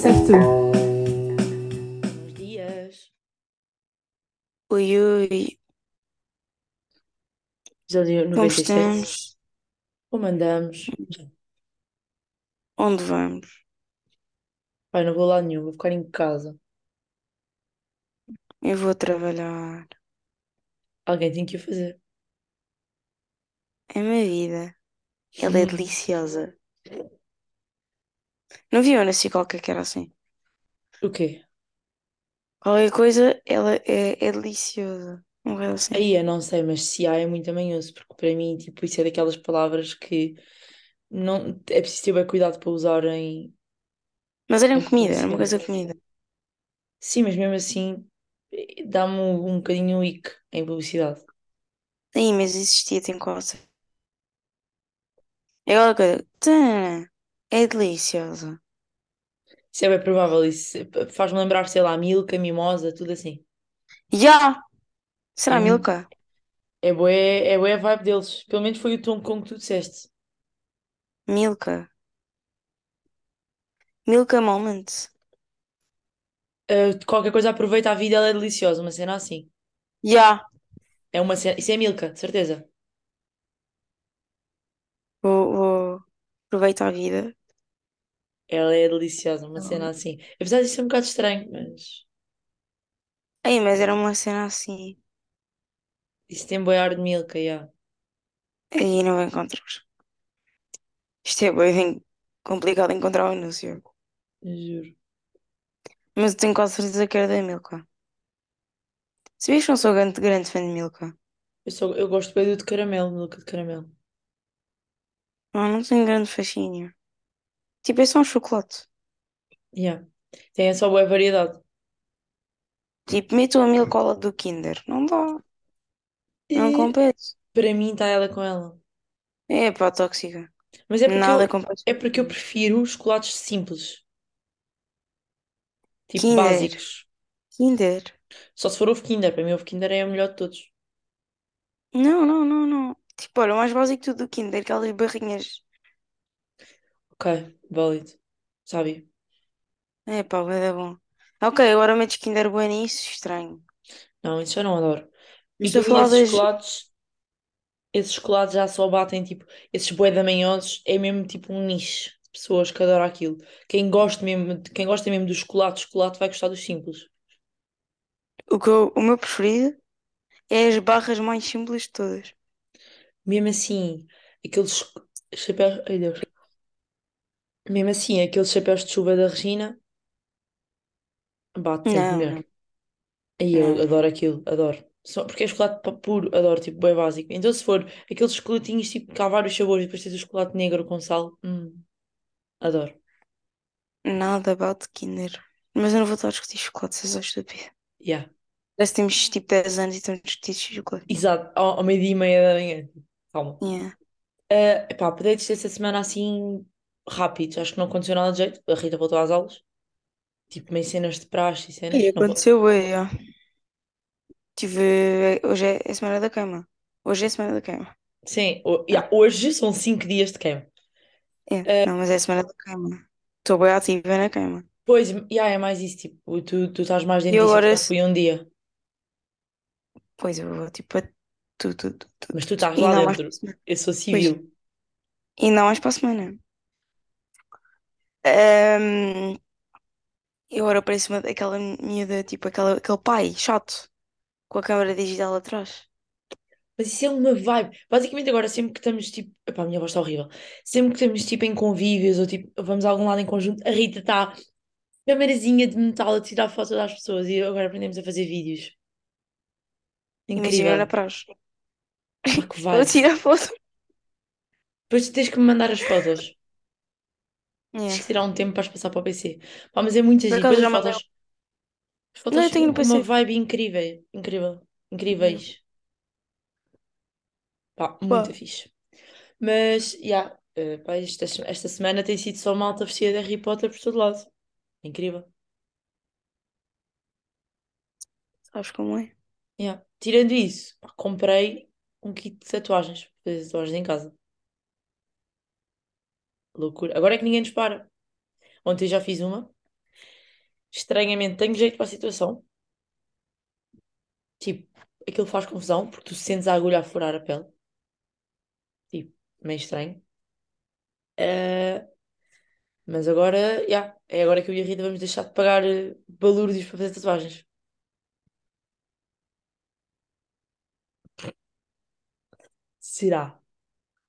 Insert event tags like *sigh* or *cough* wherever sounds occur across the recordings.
certo. Buenos dias. Ui, ui, Episódio como 97. estamos? Como andamos? Onde vamos? Pai, não vou lá nenhum, vou ficar em casa. Eu vou trabalhar. Alguém tem que o fazer. É uma vida. Ela é *laughs* deliciosa. Não vi eu nasci qualquer que era assim. O quê? Qualquer coisa, ela é, é deliciosa. Não é assim. Aí eu não sei, mas se há é muito amanhoso, porque para mim, tipo, isso é daquelas palavras que não é preciso ter bem cuidado para usar em. Mas era em comida, era uma coisa comida. Sim, mas mesmo assim dá-me um, um bocadinho o ick em publicidade. Sim, mas existia, tem coisa. É aquela coisa. Tã, É deliciosa. Isso é bem provável, isso faz-me lembrar, sei lá, Milka, Mimosa, tudo assim. Já! Será É, Milka? é bué, é bué a vibe deles. Pelo menos foi o tom com que tu disseste. Milka. Milka Moment. Uh, qualquer coisa aproveita a vida, ela é deliciosa, uma cena assim. Já! É uma cena, isso é Milka, de certeza. Vou, vou aproveitar a vida. Ela é deliciosa, uma cena assim. Apesar de ser um bocado estranho, mas Ei, mas era uma cena assim. isso tem bué ar de Milka, já. Aí não vou encontrar. Isto é bem complicado encontrar o anúncio. Juro. Mas eu tenho quase certeza que era da Milka. Sabias que não sou grande, grande fã de Milka? Eu, só, eu gosto bem do de caramelo, Milka de caramelo. Não, não tenho grande fascínio. Tipo, é só um chocolate. Yeah. Tem só boa variedade. Tipo, meto a Milka ao lado do Kinder. Não dá. Não E compete. para mim está ela com ela. É pá, tóxica. Mas é porque Nada eu, é porque eu prefiro chocolates simples, tipo Kinder. básicos. Kinder. Só se for ovo Kinder, para mim ovo Kinder é o melhor de todos. Não, não, não, não. Tipo, olha, o mais básico de tudo do Kinder, aquelas barrinhas. Ok, válido. Sabe? É pá, vai dar bom. Ok, agora metes Kinder Bueno nisso, estranho. Não, isso eu não adoro. E Estou a para mim falar esses das. chocolates, esses chocolates já só batem, tipo, esses bué da manhosos, é mesmo tipo um nicho de pessoas que adoram aquilo. Quem gosta mesmo, quem gosta mesmo do chocolate, chocolate vai gostar dos simples. O, que eu- o meu preferido é as barras mais simples de todas. Mesmo assim, aqueles chapéus, ai Deus. Mesmo assim, aqueles chapéus de chuva da Regina, bate sempre Não, melhor. não, Aí eu não. adoro aquilo, adoro. Só porque é chocolate pa- puro, adoro, tipo, bem básico. Então se for aqueles chocolatinhos, tipo, que há vários sabores, e depois tens o chocolate negro com sal, hum, adoro. Nada about Kinder. Mas eu não vou estar a discutir chocolate, isso é só estúpido. Yeah. Parece que temos tipo 10 anos e estamos a discutir chocolate. Exato, ao, ao meio-dia e meia da manhã. Calma. Yeah. Uh, epá, updates desta semana assim rápidos. Acho que não aconteceu nada de jeito. A Rita voltou às aulas. Tipo, meio cenas de praxe e cenas. E Não aconteceu, bem, já. Tive. Hoje é a semana da queima. Hoje é a semana da queima. Sim, ho- yeah, hoje são 5 dias de queima. É, não, mas é a semana da queima. Estou bem ativa na queima. Pois, yeah, é mais isso. Tipo, tu, tu estás mais dentro disso. Eu agora, só fui um dia. pois eu vou tipo a tudo, tudo, tudo. Mas tu estás E lá não mais dentro. para a semana. Eu sou Pois. civil. E não mais para a semana. Ahm, eu agora pareço uma aquela miúda, tipo aquela, aquele pai chato com a câmara digital atrás. Mas isso é uma vibe. Basicamente, agora, sempre que estamos tipo. Epá, a minha voz está horrível. Sempre que estamos tipo em convívios ou tipo vamos a algum lado em conjunto, a Rita está câmerazinha de metal a tirar fotos das pessoas e agora aprendemos a fazer vídeos. Imagina na Incrível. praxe. Pá, que *laughs* Ela vibe. tira a foto. Depois tu tens que me mandar as fotos. Tens Yeah. que tirar um tempo para as passar para o PC. Pá, mas é muito giro. Depois as fotos. As Não, fotos eu tenho no uma PC. vibe incrível. Incrível. Incríveis. Pá, muito Pá, fixe. Mas, já, eh, pá, esta, esta semana tem sido só malta vestida de Harry Potter por todo lado. Incrível. sabes como é? Yeah. Tirando isso, pá, comprei um kit de tatuagens. para Fazer tatuagens em casa. Loucura. Agora é que ninguém nos para. Ontem já fiz uma. estranhamente tenho jeito para a situação. Tipo, aquilo faz confusão porque tu sentes a agulha a furar a pele. Tipo, meio estranho. Eh, mas agora, já, é agora que eu e a Rita vamos deixar de pagar eh, balúrdios para fazer tatuagens. Será?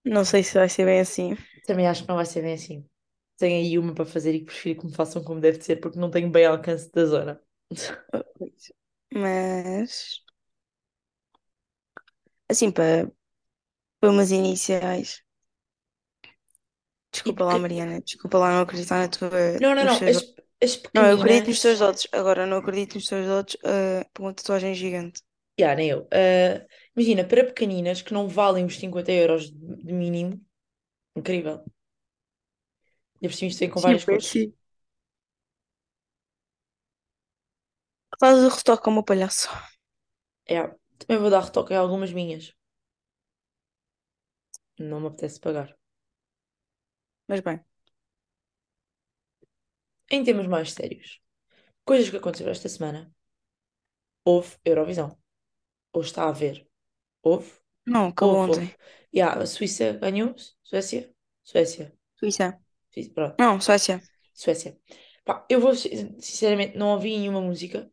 Não sei se vai ser bem assim. Também acho que não vai ser bem assim. Tenho aí uma para fazer e que prefiro que me façam como deve ser, porque não tenho bem alcance da zona. Mas, assim, para, para umas iniciais. Desculpa lá. Mariana. Desculpa lá não acreditar na tua, Não, não, não. As, as Não, eu acredito nos teus pequeninas. dotes. Agora, não acredito nos teus dotes uh, para uma tatuagem gigante. Já, nem eu. Ah, imagina, para pequeninas que não valem os 50 euros de mínimo, incrível. E por cima isto vem com Sim, várias foi cores. assim. Estás a retoque como palhaço. É, também vou dar retoque a algumas minhas. Não me apetece pagar. Mas bem, Em temas mais sérios, coisas que aconteceram esta semana. Houve Eurovisão. Ou está a haver. Houve? não, acabou Houve, ontem. Yeah, a Suíça ganhou? Suécia? Suécia. Suíça. Suíça, Pronto, Não, Suécia. Suécia. Pá, eu vou, sin- sinceramente, não ouvi nenhuma música.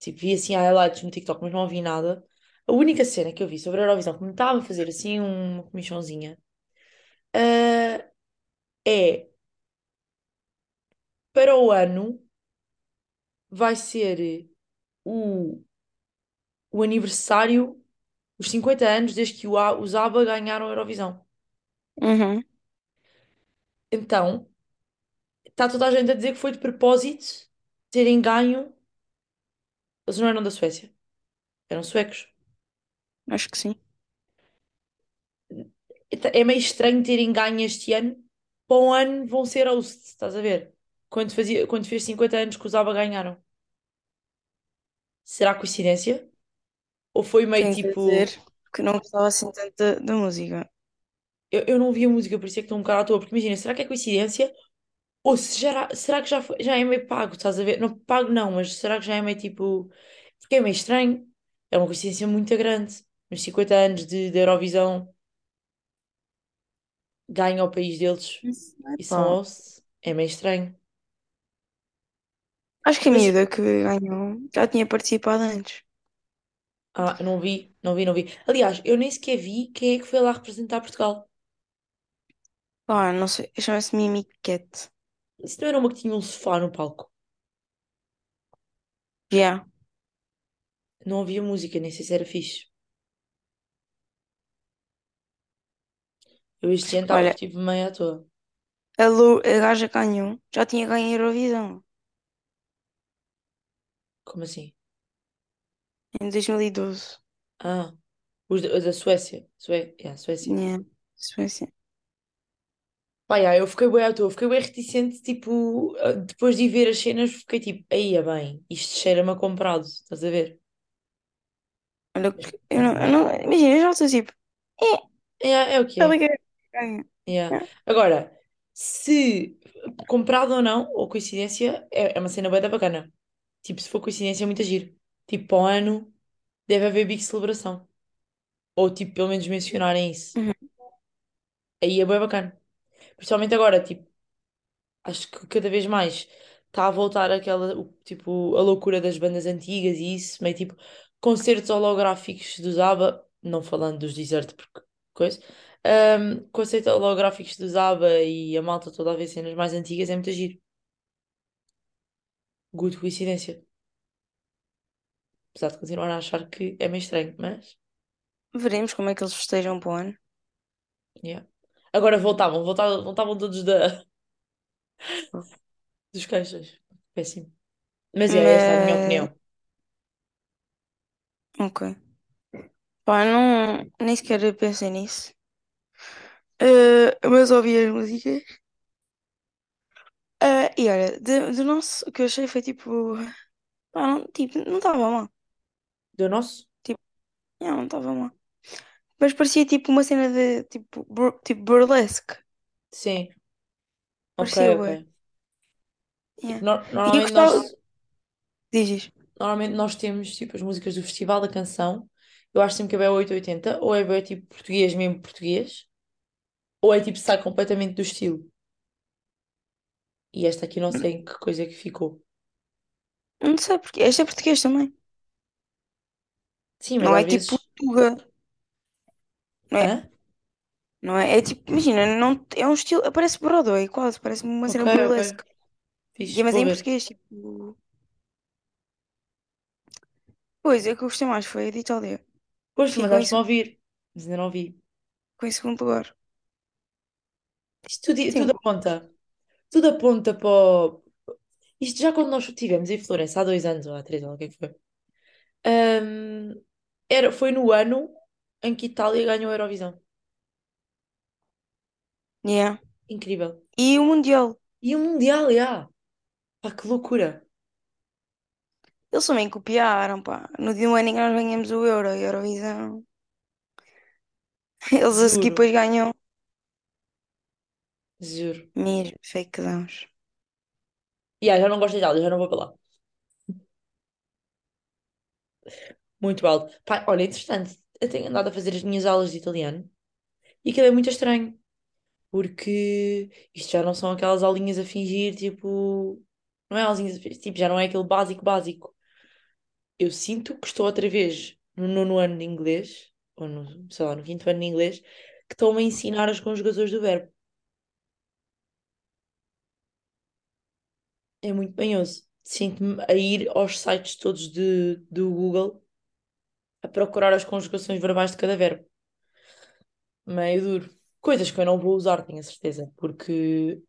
Tipo, vi assim highlights no TikTok, mas não ouvi nada. A única cena que eu vi sobre a Eurovisão que me estava a fazer assim uma comichãozinha ah, é para o ano vai ser o, o aniversário, os 50 anos desde que o A- os ABBA ganharam a Eurovisão. Uhum. Então, está toda a gente a dizer que foi de propósito terem ganho. Eles não eram da Suécia, eram suecos. Acho que sim. É meio estranho terem ganho este ano. Para um ano vão ser host, estás a ver? Quando fazia, quando fez 50 anos que os ABBA ganharam. Será coincidência? Ou foi meio Tenho que dizer tipo. que não gostava assim tanto da, da música. Eu, eu não vi a música, por isso é que estou um bocado à toa. Porque imagina, será que é coincidência? Ou se já, será que já, foi- já é meio pago, estás a ver? Não pago não, mas será que já é meio tipo. Porque é meio estranho. É uma coincidência muito grande. Nos 50 anos de, de Eurovisão ganha o país deles Isso, e são hosts. É meio estranho. Acho que a Mas miúda que ganhou já tinha participado antes. Ah, não vi, não vi, não vi. Aliás, eu nem sequer vi quem é que foi lá representar Portugal. Ah, não sei, chama-se Mimi Cat. Isso não era uma que tinha um sofá no palco. Yeah. Não havia música, nem sei se era fixe. Eu este ano tava- Olha, estive meio à toa. a, Lu, a gaja ganhou, já tinha ganho a Eurovisão Como assim? Em 2012. Ah, os da, os da Suécia. Sué, yeah, Suécia. Yeah. Suécia. Pá, yeah, eu fiquei bem à toa, fiquei bem reticente, tipo, depois de ver as cenas, fiquei tipo, aí é bem, isto cheira-me a comprado, estás a ver? Olha, eu não, eu não, imagina, eu já estou tipo, é, é, é o que ela é. Yeah. Agora, se comprado ou não, ou coincidência, é, é uma cena bem da bacana. Tipo, se for coincidência, é muito giro. Tipo, para o ano deve haver big celebração. Ou, tipo, pelo menos mencionarem isso. Uhum. Aí é bem bacana. Principalmente agora, tipo, acho que cada vez mais está a voltar aquela, o- tipo, a loucura das bandas antigas e isso, meio tipo, concertos holográficos dos ABBA, não falando dos Desert, porque coisa. Um, concertos holográficos dos ABBA e a malta toda a ver cenas mais antigas é muito giro. Good coincidência. Apesar de continuar a achar que é meio estranho, mas. Veremos como é que eles festejam para o ano. Yeah. Agora voltavam, voltavam, voltavam todos da, *laughs* dos queixos. Péssimo. Mas é esta a minha opinião. ok. Pá, não, nem sequer pensei nisso. Eh, mas ouvi as músicas. Eh, e olha, do nosso, o que eu achei foi tipo, pá, não, tipo, não estava mal. Do nosso? Tipo, não, não estava mal. Mas parecia tipo uma cena de, tipo, bur, tipo burlesque. Sim. Ok, Parecia, ok. Tipo, Yeah. no- E eu normalmente nós. Normalmente nós temos tipo as músicas do Festival da Canção. Eu acho sempre que é bem 880, ou é bem tipo português mesmo português, ou é tipo sai completamente do estilo. E esta aqui não sei em que coisa é que ficou. Não sei porque. Este é português também. Sim, mas Não às é tipo vezes. Portuga. Não é? Hã? Não é? É tipo, imagina, não, é um estilo. Parece Broadway, quase. Parece uma Ok, cena ok. burlesque. E, Fixe, mas é vou em ver. português, tipo. Pois, é que eu gostei mais foi a de Itália. Pois, mas Ficou em, a seg- ouvir. Mas ainda não vi. ficou em segundo lugar. Isto tudo, Sim, tudo aponta. Tudo aponta para o... Isto já quando nós estivemos em Florença, há dois anos ou há três, ou o que é que foi? Era, foi no ano em que Itália ganhou a Eurovisão. yeah. Incrível. E o Mundial. E o Mundial, já. Pá, que loucura. Eles também copiaram, pá. No dia um ano em que nós ganhamos o Euro e a Eurovisão. *laughs* Eles a seguir Juro, depois ganham. juro. Mesmo, fake dãos. E ah, já não gosto de Itália, já não vou para lá. Muito alto. Pá, olha, interessante. Eu tenho andado a fazer as minhas aulas de italiano e aquilo é muito estranho, porque isto já não são aquelas aulinhas a fingir, tipo. Não é aulinhas a fingir, tipo, já não é aquele básico básico. Eu sinto que estou outra vez no nono ano de inglês, ou no, sei lá, no quinto ano de inglês, que estão-me a ensinar as conjugações do verbo. É muito banhoso. Sinto-me a ir aos sites todos de, do Google a procurar as conjugações verbais de cada verbo. Meio duro. Coisas que eu não vou usar, tenho a certeza, porque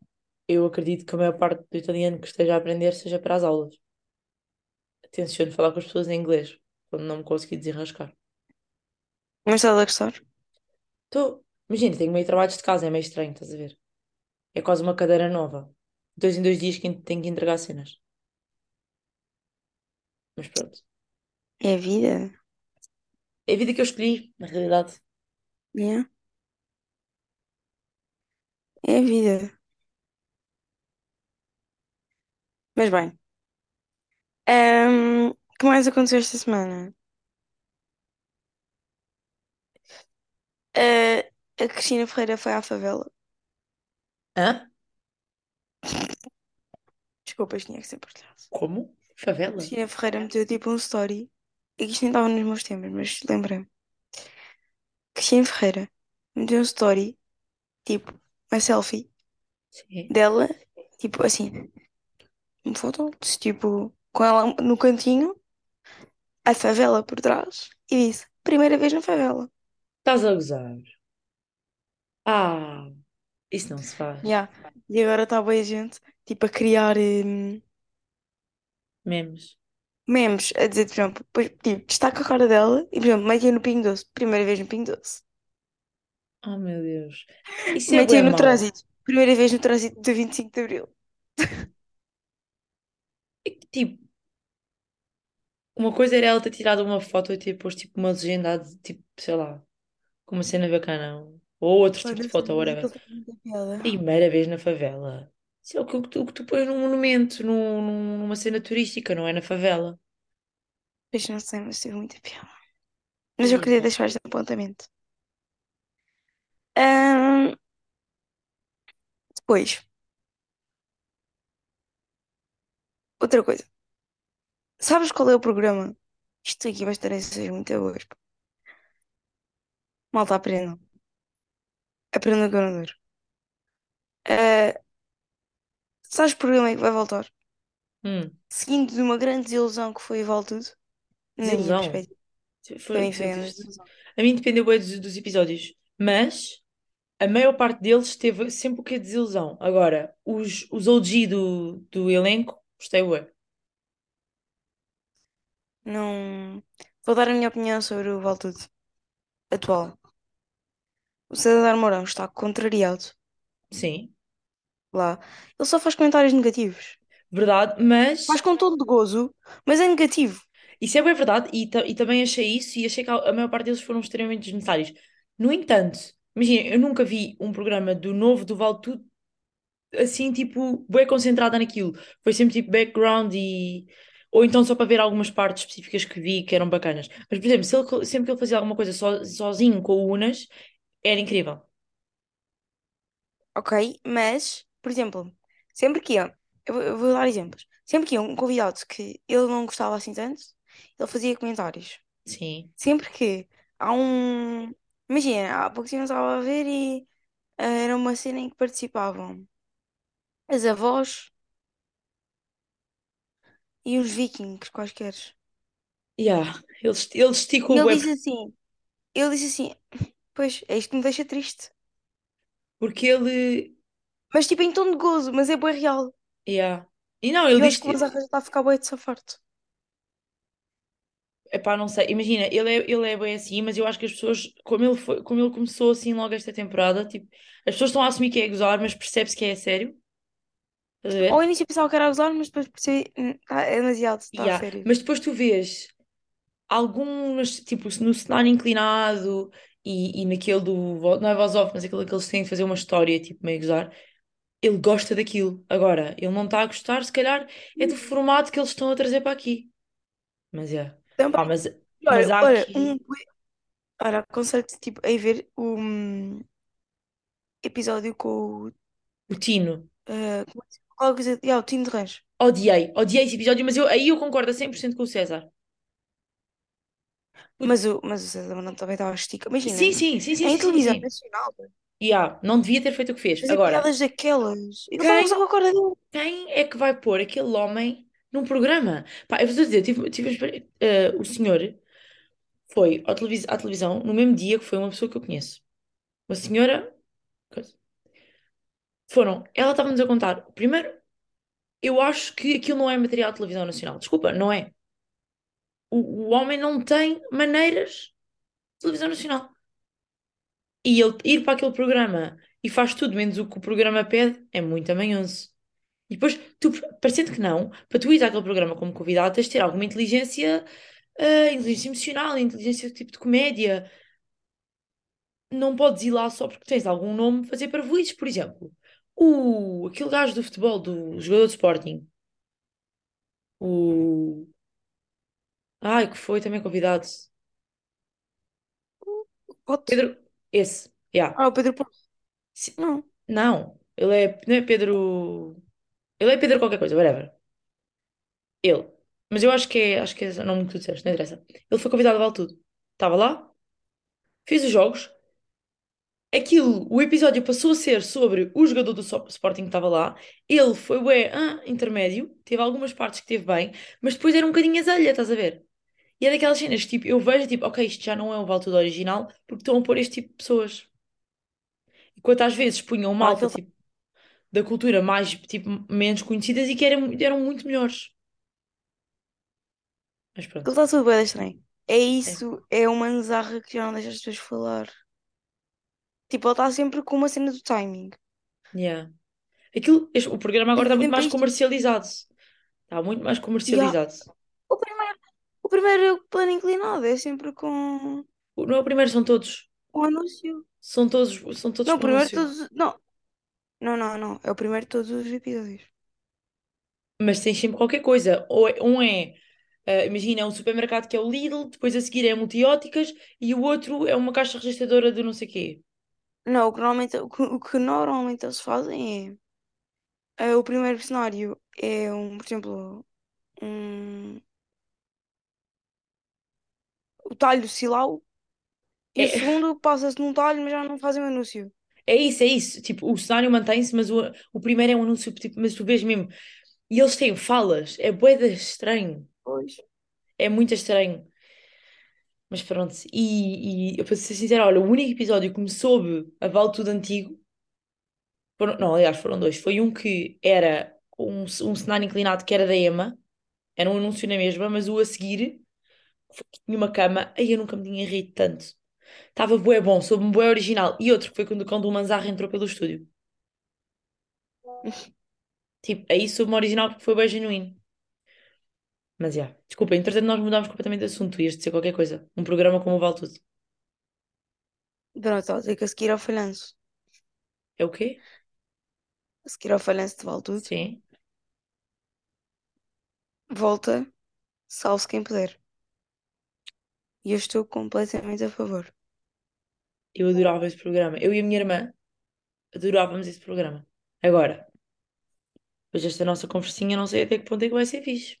eu acredito que a maior parte do italiano que esteja a aprender seja para as aulas. Tenciono falar com as pessoas em inglês, quando não me conseguir desenrascar. Mas estás a gostar? Estou. Imagina, tenho meio trabalhos de casa, é meio estranho, estás a ver? É quase uma cadeira nova. Dois em dois dias que tenho que entregar cenas. Mas pronto. É a vida. É a vida que eu escolhi, na realidade. Yeah. É a vida. Mas bem. ahm, o que mais aconteceu esta semana? Ah, a Cristina Ferreira foi à favela. Hã? Desculpa, isto tinha que ser partilhado. Como? Favela? Cristina Ferreira meteu tipo um story. E isto nem estava nos meus temas, mas lembrei-me. Cristina Ferreira meteu um story, tipo, uma selfie Sim. dela, tipo assim, uma foto, tipo, com ela no cantinho, a favela por trás, e disse: primeira vez na favela. Estás a gozar? Ah, isso não se faz. Yeah. E agora está a gente, tipo, a criar hum, Memes. Memes, a dizer, por exemplo, depois, tipo, destaca a cara dela e, por exemplo, mete no Pingo Doce, primeira vez no Pingo Doce. Oh, meu Deus. Isso é bem no mau. trânsito, primeira vez no trânsito do 25 de Abril. É que, Tipo, uma coisa era ela ter tirado uma foto e ter posto tipo uma legenda, de, tipo, sei lá, com uma cena bacana. Ou outro tipo de foto, whatever. Primeira vez na favela. Isso é o que tu, o que tu pões num monumento, num- num- numa cena turística, não é na favela. Pois não sei, mas teve muita piada. Mas eu Ih, queria deixar este apontamento. Ahn, depois, outra coisa. Sabes qual é o programa? Isto aqui vai estar a ser muito hoje. Malta, aprendam. Aprendam com o Uh, sabes o programa é que vai voltar? hum, Seguindo de uma grande desilusão que foi o Vale Tudo, na minha desilusão. perspectiva. Para Foi, mim foi uma desilusão. A mim dependeu bem dos, dos episódios, mas a maior parte deles teve sempre o que é desilusão. Agora, os, os OG do, do elenco, gostei, ué. Não. Vou dar a minha opinião sobre o Vale Tudo atual. O César Mourão está contrariado Sim, lá. Ele só faz comentários negativos. verdade, mas Faz com tom de gozo, mas é negativo. isso é bem verdade e, e também achei isso e achei que a, maior parte deles foram extremamente desnecessários. No entanto, imagina, eu nunca vi um programa do novo do Vale Tudo assim, tipo, bem concentrada naquilo. Foi sempre tipo background e Ou então só para ver algumas partes específicas que vi que eram bacanas. Mas, por exemplo, se ele, sempre que ele fazia alguma coisa so- sozinho com o Unas, era incrível. Ok, mas, por exemplo, sempre que ia, eu, vou eu vou dar exemplos. Sempre que ia um convidado que ele não gostava assim tanto, ele fazia comentários. Sim. Sempre que há um. Imagina, há pouco tempo eu estava a ver e ah, era uma cena em que participavam as avós e os vikings quaisquer. Yeah. Ele, esti- ele esticou E o ele web disse assim, ele disse assim, pois, é isto que me deixa triste. porque ele. Mas tipo em tom de gozo, mas é bem real. Yeah. E não, ele eu acho diz. que o já está a ficar bem de safarto. Epá, não sei. Imagina, ele é, ele é bem assim, mas eu acho que as pessoas, como ele foi, como ele começou assim logo esta temporada, tipo, as pessoas estão a assumir que é gozar, mas percebe-se que é sério. Estás a Ao início eu pensava que era a gozar, mas depois percebi, "Hum, tá, é demasiado, está a Yeah. sério. Mas depois tu vês algumas, tipo, no cenário inclinado e, e naquele do, vo- não é voz off, mas aquele que eles têm de fazer uma história, tipo, meio gozar, ele gosta daquilo. Agora, ele não está a gostar, se calhar é do formato que eles estão a trazer para aqui. Mas é. Pá, Também, mas, mas olha, há olha, um, aqui olha, aconselho-te tipo, a ver o hum, episódio com o, o Tino. ah, como é chama? Qualquer coisa, yeah, o Tino de Rãs. Odiei, odiei esse episódio, mas eu, aí eu concordo a 100% com o César. Mas o, mas o César Mourão também estava a estica. Imagina, Sim, sim, sim, sim, em sim, sim, televisão sim. nacional, Yeah, não devia ter feito o que fez. fazer Agora, piadas daquelas. A quem, com a corda dele. quem é que vai pôr aquele homem num programa? Pá, eu vou dizer, tive, tive, eh, o senhor foi ao televis- à televisão no mesmo dia que foi uma pessoa que eu conheço. Uma senhora. Foram, ela estava-nos a contar. Primeiro, eu acho que aquilo não é material de televisão nacional. Desculpa, não é. O, o homem não tem maneiras de televisão nacional. E ele ir para aquele programa e faz tudo menos o que o programa pede é muito amanhoso. E depois, tu, parecendo que não, para tu ir àquele programa como convidado, tens de ter alguma inteligência, ah, inteligência emocional, inteligência tipo de comédia. Não podes ir lá só porque tens algum nome fazer parvoíces, por exemplo. O, aquele gajo do futebol, do jogador de Sporting, o. Ai, que foi também convidado. Pedro. Esse, yeah. Ah, o Pedro Porro. Não. Não, ele é. Não é Pedro. Ele é Pedro qualquer coisa, whatever. Ele. Mas eu acho que é, acho que é o nome que tu disseste, não interessa. Ele foi convidado a Vale Tudo. Estava lá, fez os jogos. Aquilo, o episódio passou a ser sobre o jogador do So- Sporting que estava lá. Ele foi ué, ah, intermédio, teve algumas partes que teve bem, mas depois era um bocadinho azelha, estás a ver? E é daquelas cenas que tipo, eu vejo tipo, ok, isto já não é o Vale Tudo original, porque estão a pôr este tipo de pessoas. Enquanto às vezes punham malta tipo, da cultura mais tipo, menos conhecidas e que eram, eram muito melhores. Mas pronto. está tudo bem estranho. É É. isso, é uma nazarra que já não deixa as pessoas falar. Tipo, ele está sempre com uma cena do timing. Yeah. Aquilo, este- o programa agora está muito mais comercializado. Está muito mais comercializado. O primeiro, o primeiro plano inclinado é sempre com O- Não é o primeiro, são todos. o anúncio. São todos, são todos Não, o com primeiro anúncio. todos. Não, não, não, não. É o primeiro de todos os episódios. Mas tem sempre qualquer coisa. Ou é- um é, ah, imagina, é um supermercado que é o Lidl, depois a seguir é multióticas e o outro é uma caixa registradora de não sei quê. Não, o que normalmente, o que, o que normalmente eles fazem é, é o primeiro cenário é um, por exemplo, um, o talho Silau e o É, segundo passa-se num talho, mas já não fazem o anúncio. é isso, é isso. Tipo, o cenário mantém-se, mas o, o primeiro é um anúncio, tipo, mas tu vês mesmo. E eles têm falas. É bué de estranho. Pois. É muito estranho. Mas pronto. E, e eu, para ser sincera, olha, o único episódio que me soube a Vale Tudo Antigo. foram- não, aliás, foram dois. Foi um que era um, um cenário inclinado que era da Ema. Era um anúncio na mesma, mas o a seguir tinha uma cama. Aí eu nunca me tinha rido tanto. Estava bué bom, soube-me bué original. E outro que foi quando, quando o Manzarra entrou pelo estúdio. *laughs* Tipo, aí soube-me original porque foi bem genuíno. Mas já, desculpa, entretanto nós mudámos completamente de assunto. Ias dizer qualquer coisa. Um programa como o Vale Tudo. Pronto, está a dizer que a seguir ao falhanço. É o quê? A seguir ao falhanço de vale tudo. Sim. Volta Salve-se quem puder. E eu estou completamente a favor. Eu adorava esse programa. Eu e a minha irmã adorávamos esse programa. Agora, depois desta nossa conversinha, não sei até que ponto é que vai ser fixe.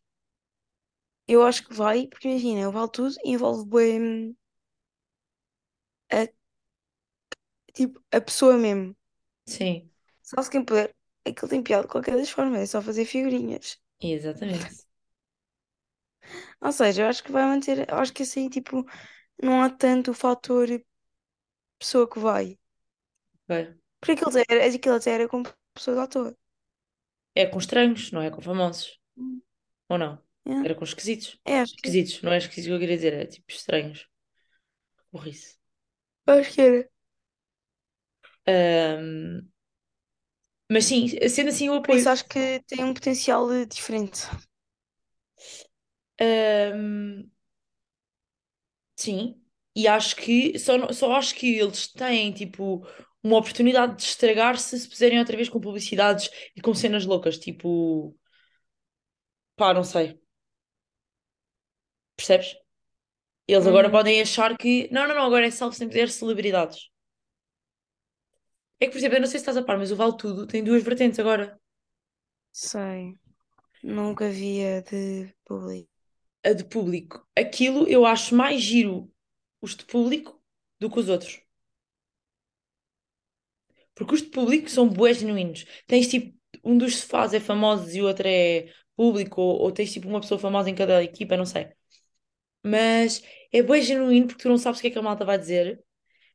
Eu acho que vai, porque imagina, o Vale Tudo envolve bem a, tipo, a pessoa mesmo. Sim, Salve-se quem puder. Aquilo tem piada de qualquer das formas, é só fazer figurinhas. exatamente. Ou seja, eu acho que vai manter. Eu acho que assim, tipo, não há tanto o fator pessoa que vai. Vai. Porque aquilo até era, aquilo até era com pessoas à toa. É com estranhos, não é com famosos. Hum, Ou não? yeah. Era com esquisitos. É, acho que, Esquisitos, não é esquisito que eu queria dizer, é tipo estranhos. Burrice. acho que era. Ahm, mas sim, sendo assim, eu Por isso apoio. acho que tem um potencial eh, diferente. Ahm, sim, e acho que só, não- só acho que eles têm tipo uma oportunidade de estragar-se se fizerem outra vez com publicidades e com cenas loucas, tipo, pá, não sei, percebes? Eles agora Uhum, podem achar que não, não, não, agora é salvo sem poder celebridades. É que, por exemplo, eu não sei se estás a par, mas o Vale Tudo tem duas vertentes agora. sei. Nunca via de público. A de público. Aquilo eu acho mais giro os de público do que os outros. Porque os de público são bués genuínos. Tens tipo, um dos sofás é famoso e o outro é público, ou, ou tens tipo uma pessoa famosa em cada equipa, não sei. Mas é bué genuíno porque tu não sabes o que é que a malta vai dizer.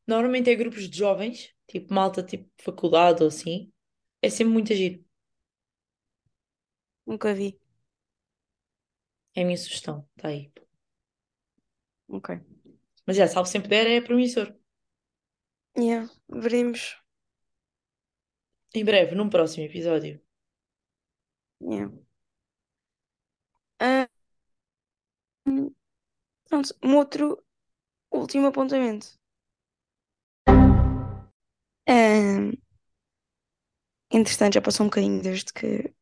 Normalmente é grupos de jovens, tipo malta tipo de faculdade ou assim. É sempre muito giro. Nunca vi. É a minha sugestão, está aí. Ok. Mas já, salvo sempre der, é promissor. Yeah, veremos. Em breve, num próximo episódio. Yeah. Ah, hum, pronto, um outro último apontamento. Ah, entretanto, já passou um bocadinho desde que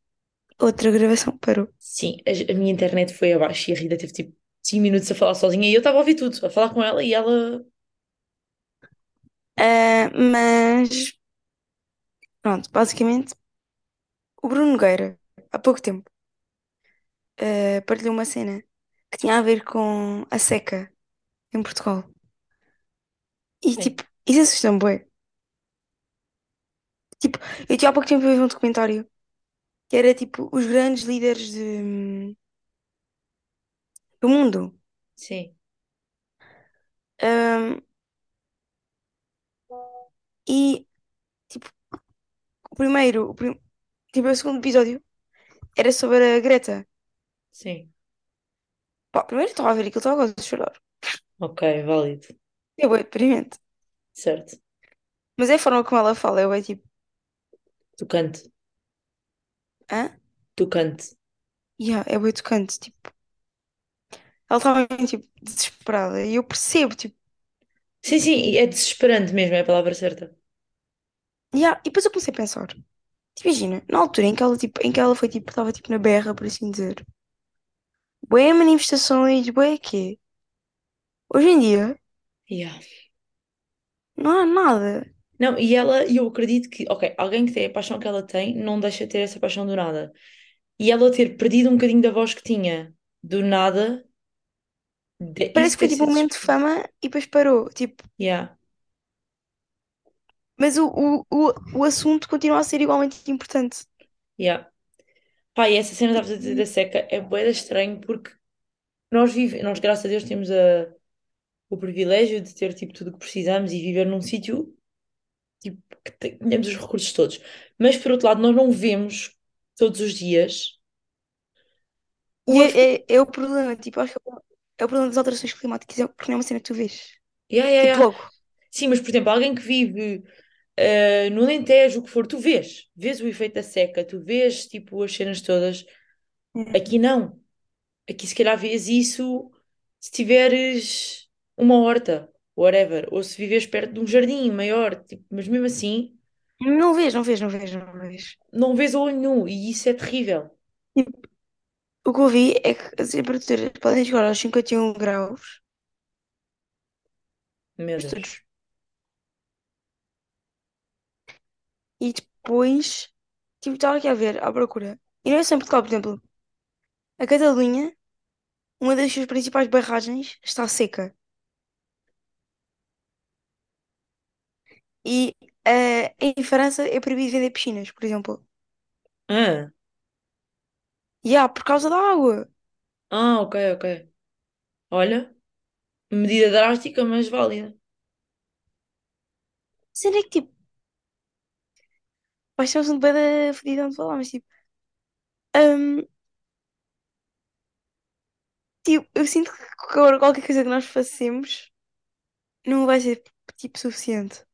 outra gravação parou. Sim, a, a minha internet foi abaixo e a Rita teve tipo 5 minutos a falar sozinha e eu estava a ouvir tudo, a falar com ela e ela. Ah, mas, pronto, basicamente, o Bruno Nogueira, há pouco tempo, ah, partilhou uma cena que tinha a ver com a seca em Portugal. E, Sim, tipo, isso assusta-me, bué. Tipo, eu tinha há pouco tempo vi um documentário que era, tipo, os grandes líderes de, do mundo. sim, Ah, e, tipo, o primeiro, o prim- tipo, o segundo episódio era sobre a Greta. sim. Pá, primeiro eu estava a ver aquilo, estava a chorar. Ok, válido. É bué deprimente. Certo. Mas é a forma como ela fala, é bué tipo, Tocante. Hã? Tocante. Yeah, é bué tocante, tipo. Ela estava tipo, desesperada. E eu percebo, tipo, Sim, sim, é desesperante mesmo, é a palavra certa. yeah. E depois eu comecei a pensar, tipo, imagina, na altura em que ela, tipo, em que ela foi, tipo, estava, tipo, na berra, por assim dizer. Bué manifestações, bué quê? Hoje em dia, Yeah. não há nada. Não, e ela, e eu acredito que, ok, alguém que tem a paixão que ela tem, não deixa de ter essa paixão do nada. E ela ter perdido um bocadinho da voz que tinha do nada, de- Parece isso que foi, tipo, um momento de fama e depois parou, tipo. Yeah, Mas o, o, o, o assunto continua a ser igualmente importante. yeah. Pá, e essa cena estavas a dizer da seca é bué de estranho porque nós vivemos, nós graças a Deus temos a, o privilégio de ter tipo tudo o que precisamos e viver num sítio que tenhamos os recursos todos. Mas por outro lado, nós não vemos todos os dias E o é, é, é o problema, tipo, acho que é o, é o problema das alterações climáticas, é porque não é uma cena que tu vês. Yeah, yeah, Tipo, yeah. Sim, mas por exemplo, alguém que vive eh, no Alentejo, o que for, tu vês, vês o efeito da seca, tu vês tipo as cenas todas. Aqui não. Aqui se calhar vês isso se tiveres uma horta, whatever, ou se viveres perto de um jardim maior, tipo, mas mesmo assim Não vês, não vês, não vês, não vês. não vês a olho nu e isso é terrível. O que eu vi é que as temperaturas podem chegar aos 51 graus, Meu Deus. todos. E depois, tipo, estava aqui a ver, à procura. E não é em Portugal, por exemplo, a Catalunha, uma das suas principais barragens, está seca. E eh, em França é proibido vender piscinas, por exemplo. Ah, E há, por causa da água. ah, ok, ok. Olha, medida drástica, mas válida. Sendo é que, tipo, vai ser um assunto bem da fedidão de falar, mas, tipo, hum, tipo, eu sinto que agora qualquer coisa que nós façamos não vai ser, tipo, suficiente.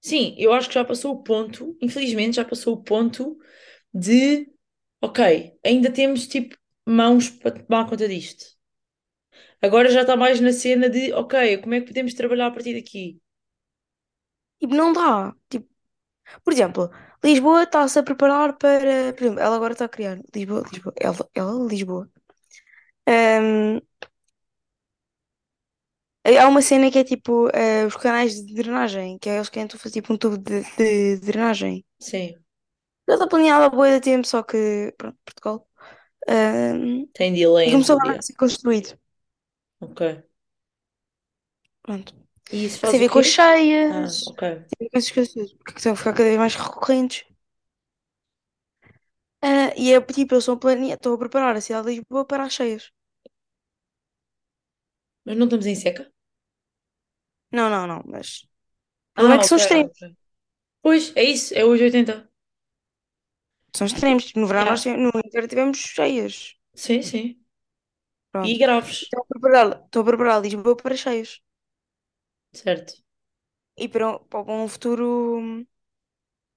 Sim, eu acho que já passou o ponto, infelizmente já passou o ponto de, ok, ainda temos tipo mãos para tomar conta disto. Agora já está mais na cena de, ok, como é que podemos trabalhar a partir daqui? Tipo, não dá. Tipo, por exemplo, Lisboa está-se a preparar para. Por exemplo, ela agora está a criar. Lisboa, Lisboa, ela, ela, Lisboa. Hum, há uma cena que é tipo eh, os canais de drenagem, que é eles querem tu fazer tipo um tubo de, de drenagem. Sim, Já está planeado há bué de tempo, só que, pronto, Portugal. hum, tem delay e começou agora a ser construído. Ok. Pronto. E isso faz a o ver com as quê? Ah, cheias, ok. tem a ver com essas coisas, que estão a ficar cada vez mais recorrentes. Ah, e é tipo, eles estão a planear, estão a preparar a cidade de Lisboa para as cheias. Mas não estamos em seca? Não, não, não, mas o problema é Ah, que ok, são extremos. ok. Pois, é isso, é hoje 80. São extremos. No verão Yeah. nós tive- no inverno tivemos cheias. Sim, sim. E Pronto. graves, Estão a preparar, estão a preparar Lisboa para cheias. certo? E para, um- para um futuro hum,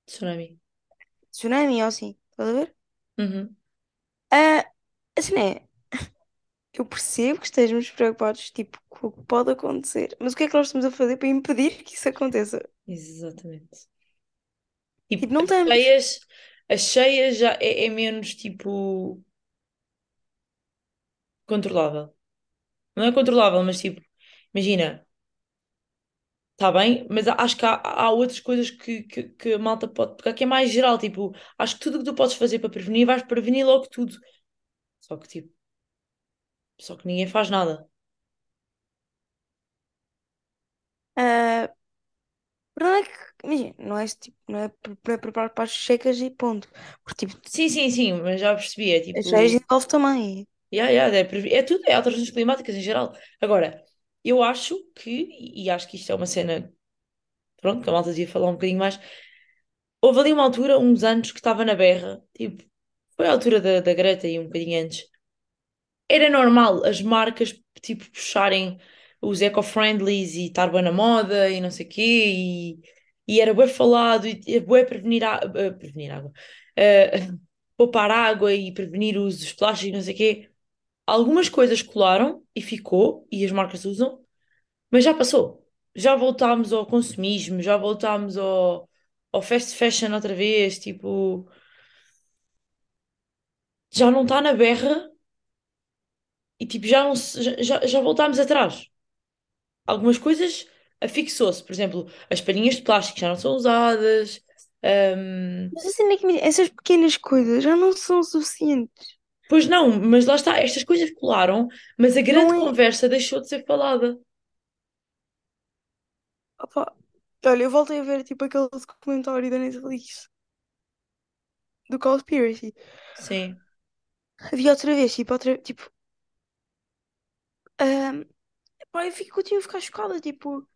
Tsunami. tsunami ou assim. Estás a ver? Uhum. Ah, assim é. Eu percebo que estejamos preocupados, tipo, com o que pode acontecer. Mas o que é que nós estamos a fazer para impedir que isso aconteça? Exatamente. Tipo, Tipo, não as estamos. cheias, as cheias já é, é menos tipo controlável. Não é controlável, mas tipo, imagina, está bem, mas acho que há, há outras coisas que, que, que a malta pode pegar, que é mais geral, tipo, acho que tudo o que tu podes fazer para prevenir, vais prevenir logo tudo. Só que tipo, só que ninguém faz nada. ah, o problema é que, imagina, não é, tipo, não é pre- pre- preparar para as secas e ponto. Porque, tipo, Sim, sim, sim, mas já percebi, é as cheias tipo, envolve também. yeah, yeah, é, previ- é tudo, é alterações climáticas em geral. Agora, eu acho que, e e acho que isto é uma cena, pronto, que a malta devia falar um bocadinho mais. Houve ali uma altura, uns anos, que estava na berra, tipo, foi a altura da, da Greta e um bocadinho antes. Era normal as marcas, tipo, puxarem os eco-friendlies e estar bem na moda e não sei o quê, e, e era bem falado, e é bué prevenir, a, eh, prevenir água, Eh, *laughs* poupar água e prevenir os, os plásticos e não sei o quê. Algumas coisas colaram e ficou, e as marcas usam, mas já passou. Já voltámos ao consumismo, já voltámos ao, ao fast fashion outra vez, tipo, já não está na berra e tipo, já, não, se- já, já voltámos atrás. Algumas coisas afixou-se, por exemplo, as palhinhas de plástico já não são usadas. hum, Mas assim, é que, essas pequenas coisas já não são suficientes. pois não, mas lá está, estas coisas colaram, mas a grande é. conversa deixou de ser falada. Opa, olha, eu voltei a ver, tipo, aquele documentário da Netflix, do Cowspiracy. Sim. Havia outra vez, tipo, outra, tipo, ahm, pá, eu fico, continuo a ficar chocada, tipo,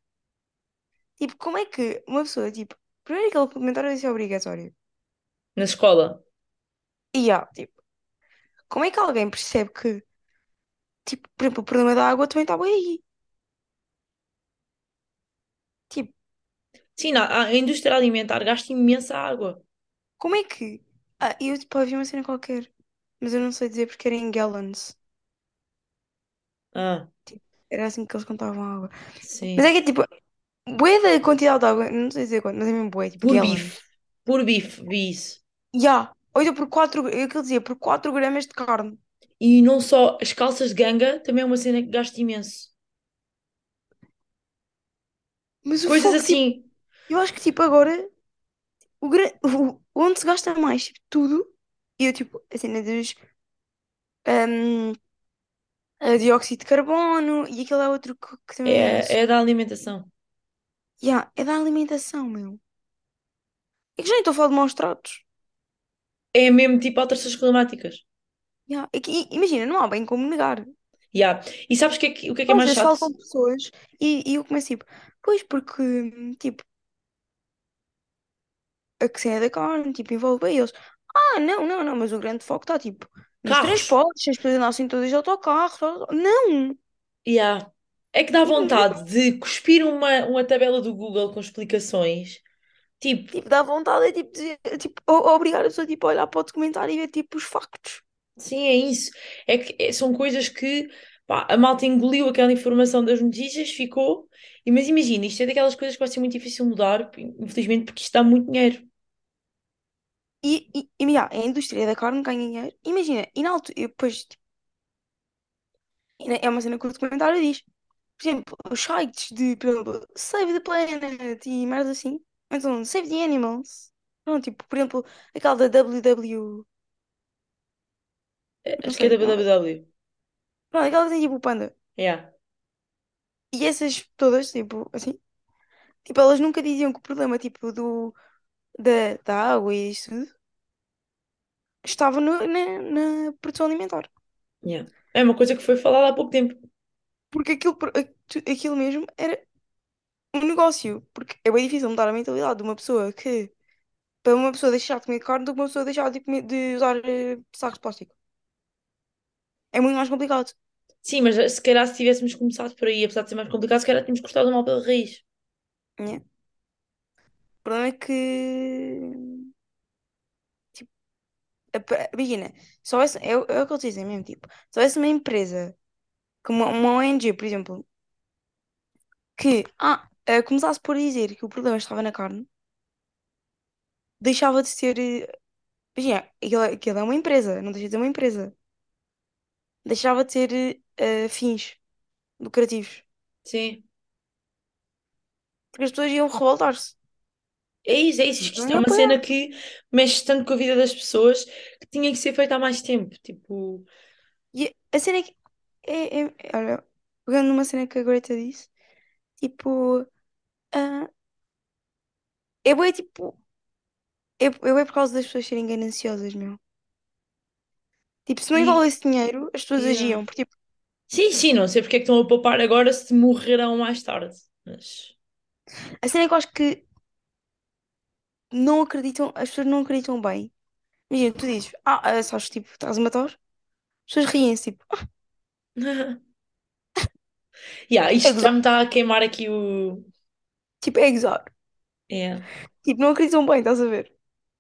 tipo, como é que uma pessoa, tipo, primeiro aquele documentário disse é obrigatório. Na escola. E há, tipo, como é que alguém percebe que, tipo, por exemplo, o problema da água também está bem aí? Tipo, Sim, a, a indústria alimentar gasta imensa água. como é que. Ah, eu, tipo, havia uma cena qualquer, mas eu não sei dizer porque era em gallons. Ah, era assim que eles contavam a água. Mas sim. é que, tipo, bué da quantidade de água, não sei dizer quanto, mas é mesmo bué, tipo, Por bife. gallons. Por bife, vi isso. Ya, ou então por 4, eu que dizia, por 4 gramas de carne. E não só as calças de ganga, também é uma cena que gasto imenso. Mas o Coisas foco, tipo, assim. eu acho que tipo agora, o, gra- o- onde se gasta mais, tipo, tudo, e eu tipo, a cena dos hum, a dióxido de carbono e aquele é outro que, que também é. É, é da alimentação. Yeah, é da alimentação, meu. É que já nem estou a falar de maus tratos. É mesmo tipo alterações climáticas. Yeah, é que, i- imagina, não há bem como negar. Yeah. E sabes o que é que, o que é que é Às mais vezes chato? faltam pessoas e, e eu começo tipo, pois porque, tipo, a que cena da carne, tipo, envolve bem eles. Ah, não, não, não, mas o grande foco está, tipo, nos Carros. transportes, as pessoas andassem todas de autocarro. Não! Yeah. É que dá vontade de cuspir uma, uma tabela do Google com explicações. Tipo, tipo, dá vontade, é tipo, dizer, tipo, o- obrigar a pessoa, tipo, a olhar para o documentário e ver, tipo, os factos. sim, é isso. É que é- são coisas que pá, a malta engoliu aquela informação das notícias, ficou. E, mas imagina, isto é daquelas coisas que vai ser muito difícil mudar, infelizmente, porque isto dá muito dinheiro. E, e, e yeah, a indústria da carne ganha dinheiro. Imagina, e na altura, eu depois, tipo, é uma cena que o documentário diz. Por exemplo, os sites de, por exemplo, Save the Planet e merda assim. Então, Save the Animals. Pronto, tipo, por exemplo, aquela da WW. É, Não Acho que é sei. não- www. Pronto, aquela que tem tipo o panda. Yeah. E essas todas, tipo, assim. Tipo, elas nunca diziam que o problema, tipo, do, da, da água e isso tudo estava no- na, na produção alimentar. Yeah. É uma coisa que foi falada há pouco tempo. Porque aquilo, aqu- aquilo mesmo era um negócio. Porque é bem difícil mudar a mentalidade de uma pessoa que. Para uma pessoa deixar de comer carne do que uma pessoa deixar de, comer- de usar eh, sacos de plástico. É muito mais complicado. Sim, mas se calhar se tivéssemos começado por aí, apesar de ser mais complicado, se calhar tínhamos cortado mal pela raiz. O problema é que. Tipo, a imagina, só essa, é, o- é o que eles dizem mesmo. Tipo, só essa uma empresa, como uma, uma ONG, por exemplo, que ah, eh, começasse por dizer que o problema estava na carne, deixava de ser. eh, Imagina, aquilo, é- aquilo é uma empresa, não deixa de ser uma empresa. Deixava de ter eh, fins lucrativos. Sim. Porque as pessoas iam revoltar-se. É isso, é isso. Isto é iam uma cena que mexe tanto com a vida das pessoas que tinha que ser feita há mais tempo. Tipo, E a cena é que. É, é- olha, pegando numa cena que a Greta disse, tipo. ah, é tipo. É, é por causa das pessoas serem gananciosas, meu. Tipo, se não envolvesse dinheiro, as pessoas yeah. agiam. Porque, tipo, Sim, sim, não sei porque é que estão a poupar agora se morrerão mais tarde. Mas, a cena é que eu acho que não acreditam, as pessoas não acreditam bem. Imagina, tu dizes, ah, ah, sabes, tipo, estás a matar? As pessoas riem-se, tipo, "Ah, *laughs* yeah, é isto já gozar. me está a queimar aqui o. Tipo, é gozar. É. Tipo, não acreditam bem, estás a ver?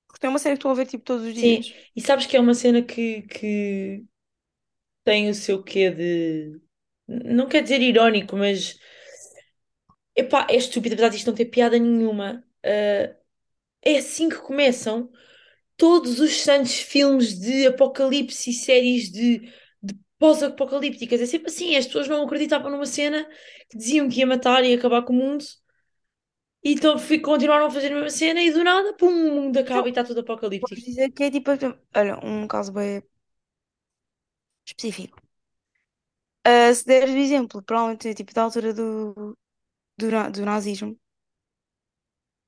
Porque tem uma cena que estão a ver, tipo, todos os Sim, dias. e sabes que é uma cena que, que tem o seu quê de. Não quer dizer irónico, mas. Epá, é estúpido, apesar disto não ter piada nenhuma. Ah, é assim que começam todos os santos filmes de apocalipse e séries de, de pós-apocalípticas. É sempre assim, as pessoas não acreditavam numa cena que diziam que ia matar e acabar com o mundo. E então continuaram a fazer a mesma cena e do nada, pum, o mundo acaba e Não, está tudo podes apocalíptico. dizer que é tipo, olha, um caso bem específico. Ah, se deres o exemplo, provavelmente, tipo, da altura do, do, na- do nazismo,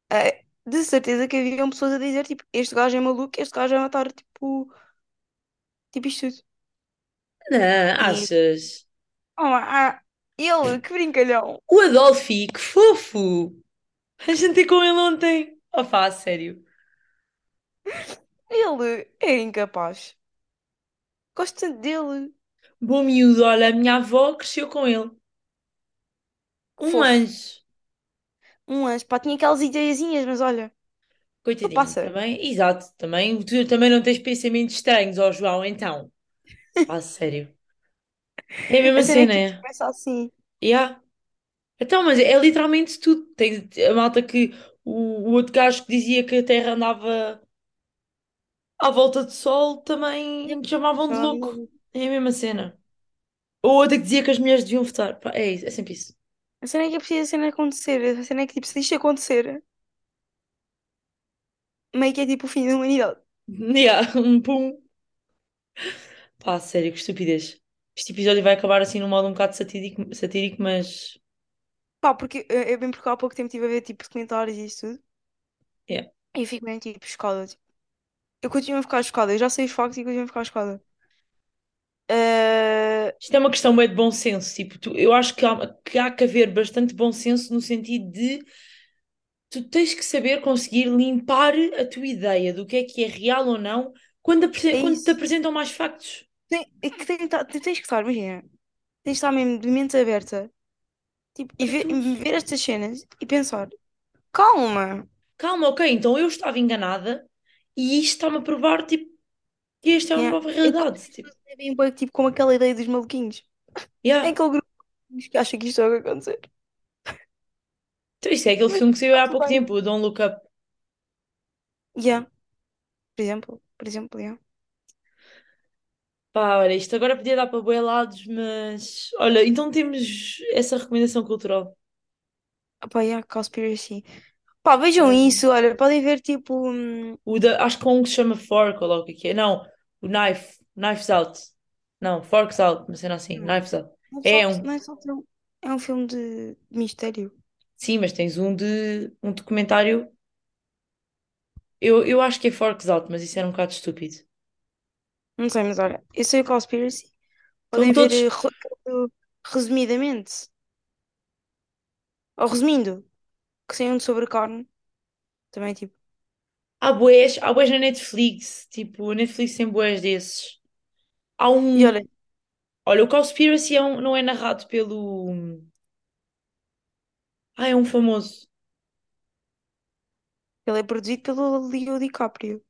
ah, de certeza que haviam pessoas a dizer, tipo, este gajo é maluco, este gajo vai matar, tipo, tipo isto tudo. Não, E, achas? oh, ah, ele, que brincalhão. O Adolfi, que fofo! A jantei com ele ontem. Opá, a sério. Ele é incapaz. Gosto tanto dele. Bom miúdo, olha, a minha avó cresceu com ele. Um fofo. anjo. Um anjo, pá, tinha aquelas ideiazinhas, mas olha, Coitadinho, passa. também, exato, também, tu também não tens pensamentos estranhos, ó João, então. Pá, *laughs* sério. É a A mesma cena é cena, que tipo, é. começa assim. Yeah. Então, mas é literalmente tudo. Tem a malta que. O, o outro gajo que dizia que a Terra andava à volta do Sol também chamavam de louco. É a mesma cena. Ou outra que dizia que as mulheres deviam votar. Pá, é isso, é sempre isso. A cena é que é preciso a cena acontecer. A cena é que, tipo, se isto acontecer, meio que é tipo o fim da humanidade. *laughs* Yeah, um pum. Pá, sério, que estupidez. Este episódio vai acabar assim num modo um bocado satírico, satírico mas. Pá, porque eh, eu bem porque há pouco tempo estive a ver, tipo, documentários e isso tudo. Yeah. E eu fico bem, tipo, chocada. Tipo. Eu continuo a ficar chocada. Eu já sei os factos e continuo a ficar chocada. Eh, Isto é uma questão meio de bom senso. Tipo, tu- eu acho que há, que há que haver bastante bom senso no sentido de tu tens que saber conseguir limpar a tua ideia do que é que é real ou não quando, é quando te apresentam mais factos. Tem, é que tem, tá- tens que estar, imagina. Tens de estar mesmo de mente aberta. Tipo, e ver, tudo. ver estas cenas e pensar, calma. Calma, ok, então eu estava enganada e isto está-me a provar tipo, que esta é uma Yeah. nova É como realidade. Tipo, tipo, como aquela ideia dos maluquinhos. É yeah. aquele grupo que acha que isto vai acontecer. Então, isso é aquele filme que saiu há pouco tempo, o Don't Look Up. Yeah. Por exemplo, por exemplo, yeah. Pá, olha, isto agora podia dar para bué lados, mas olha, então temos essa recomendação cultural. Opa, yeah, Conspiracy. Pá, vejam Um, isso, olha, podem ver tipo. hum, o da, acho que há um que se chama Fork, ou lá o que é que é. Não, o Knife, Knives Out. Não, Forks Out, uma cena assim, Knives Out. não é É só, um, não é só um, é um filme de, de mistério. sim, mas tens um de um documentário. Eu, eu acho que é Forks Out, mas isso era um bocado estúpido. Não sei, mas olha, eu sei o Conspiracy. Estão Podem ver todos. eh, re- resumidamente. Ou resumindo, que sei um sobre carne. Também, tipo. Há bués, há bués na Netflix, tipo, a Netflix tem bués desses. Há E um. olha, Olha, o Cowspiracy é um, não é narrado pelo. Ah, é um famoso. ele é produzido pelo Leo DiCaprio.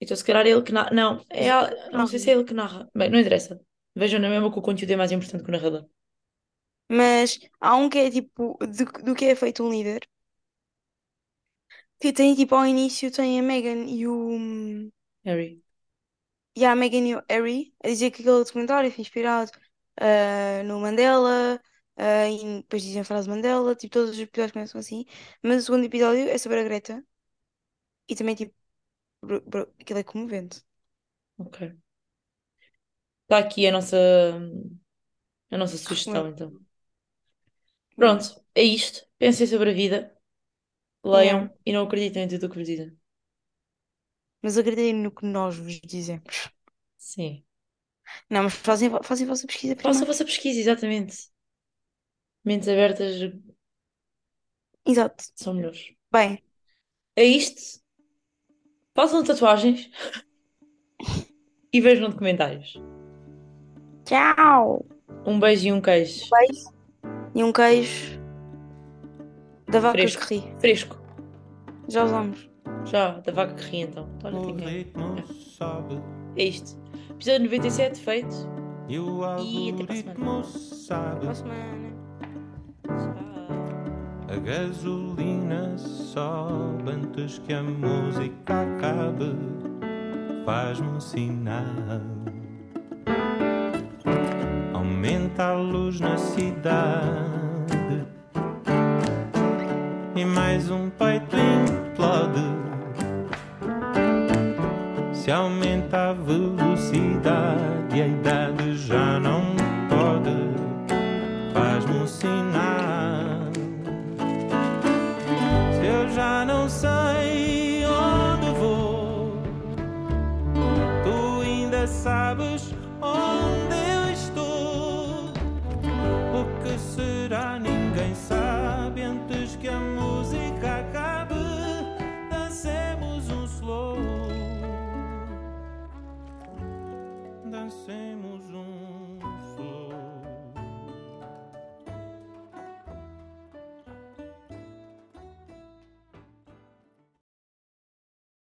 Então, se calhar é ele que narra. Não, é, não sei se é ele que narra. Bem, não interessa. Vejam na mesma que o conteúdo é mais importante que o narrador. Mas há um que é tipo do, do que é feito um líder. Que tem tipo ao início tem a Megan e o. Harry. E a Megan e o Harry a dizer que aquele documentário foi inspirado ah, no Mandela. ah, e depois dizem a frase Mandela. Tipo, todos os episódios começam assim. Mas o segundo episódio é sobre a Greta. E também tipo. Bro, bro, aquilo é comovente. Ok. Está aqui a nossa, a nossa sugestão, então. Pronto, é isto. Pensem sobre a vida, Yeah. leiam e não acreditem em tudo o que vos dizem. Mas acreditem no que nós vos dizemos. Sim. Não, mas fazem, fazem a vossa pesquisa Façam a primeiro. vossa pesquisa, exatamente. Mentes abertas Exato. são melhores. Bem, É isto. Façam tatuagens *laughs* e vejam documentários. tchau! Um beijo e um queijo. Beijo e um queijo da vaca Fresco. que ri. Fresco. Já usamos. Já, da vaca que ri então. Olha, O sobe É isto. Episódio 97 feito. e o E até para a algoritmo sabe. Boa semana. Tchau. A gasolina sobe antes que a música acabe. Faz-me um sinal. Aumenta a luz na cidade. Mais um peito implode. Se aumenta a velocidade a idade já não pode. Faz-me um sinal.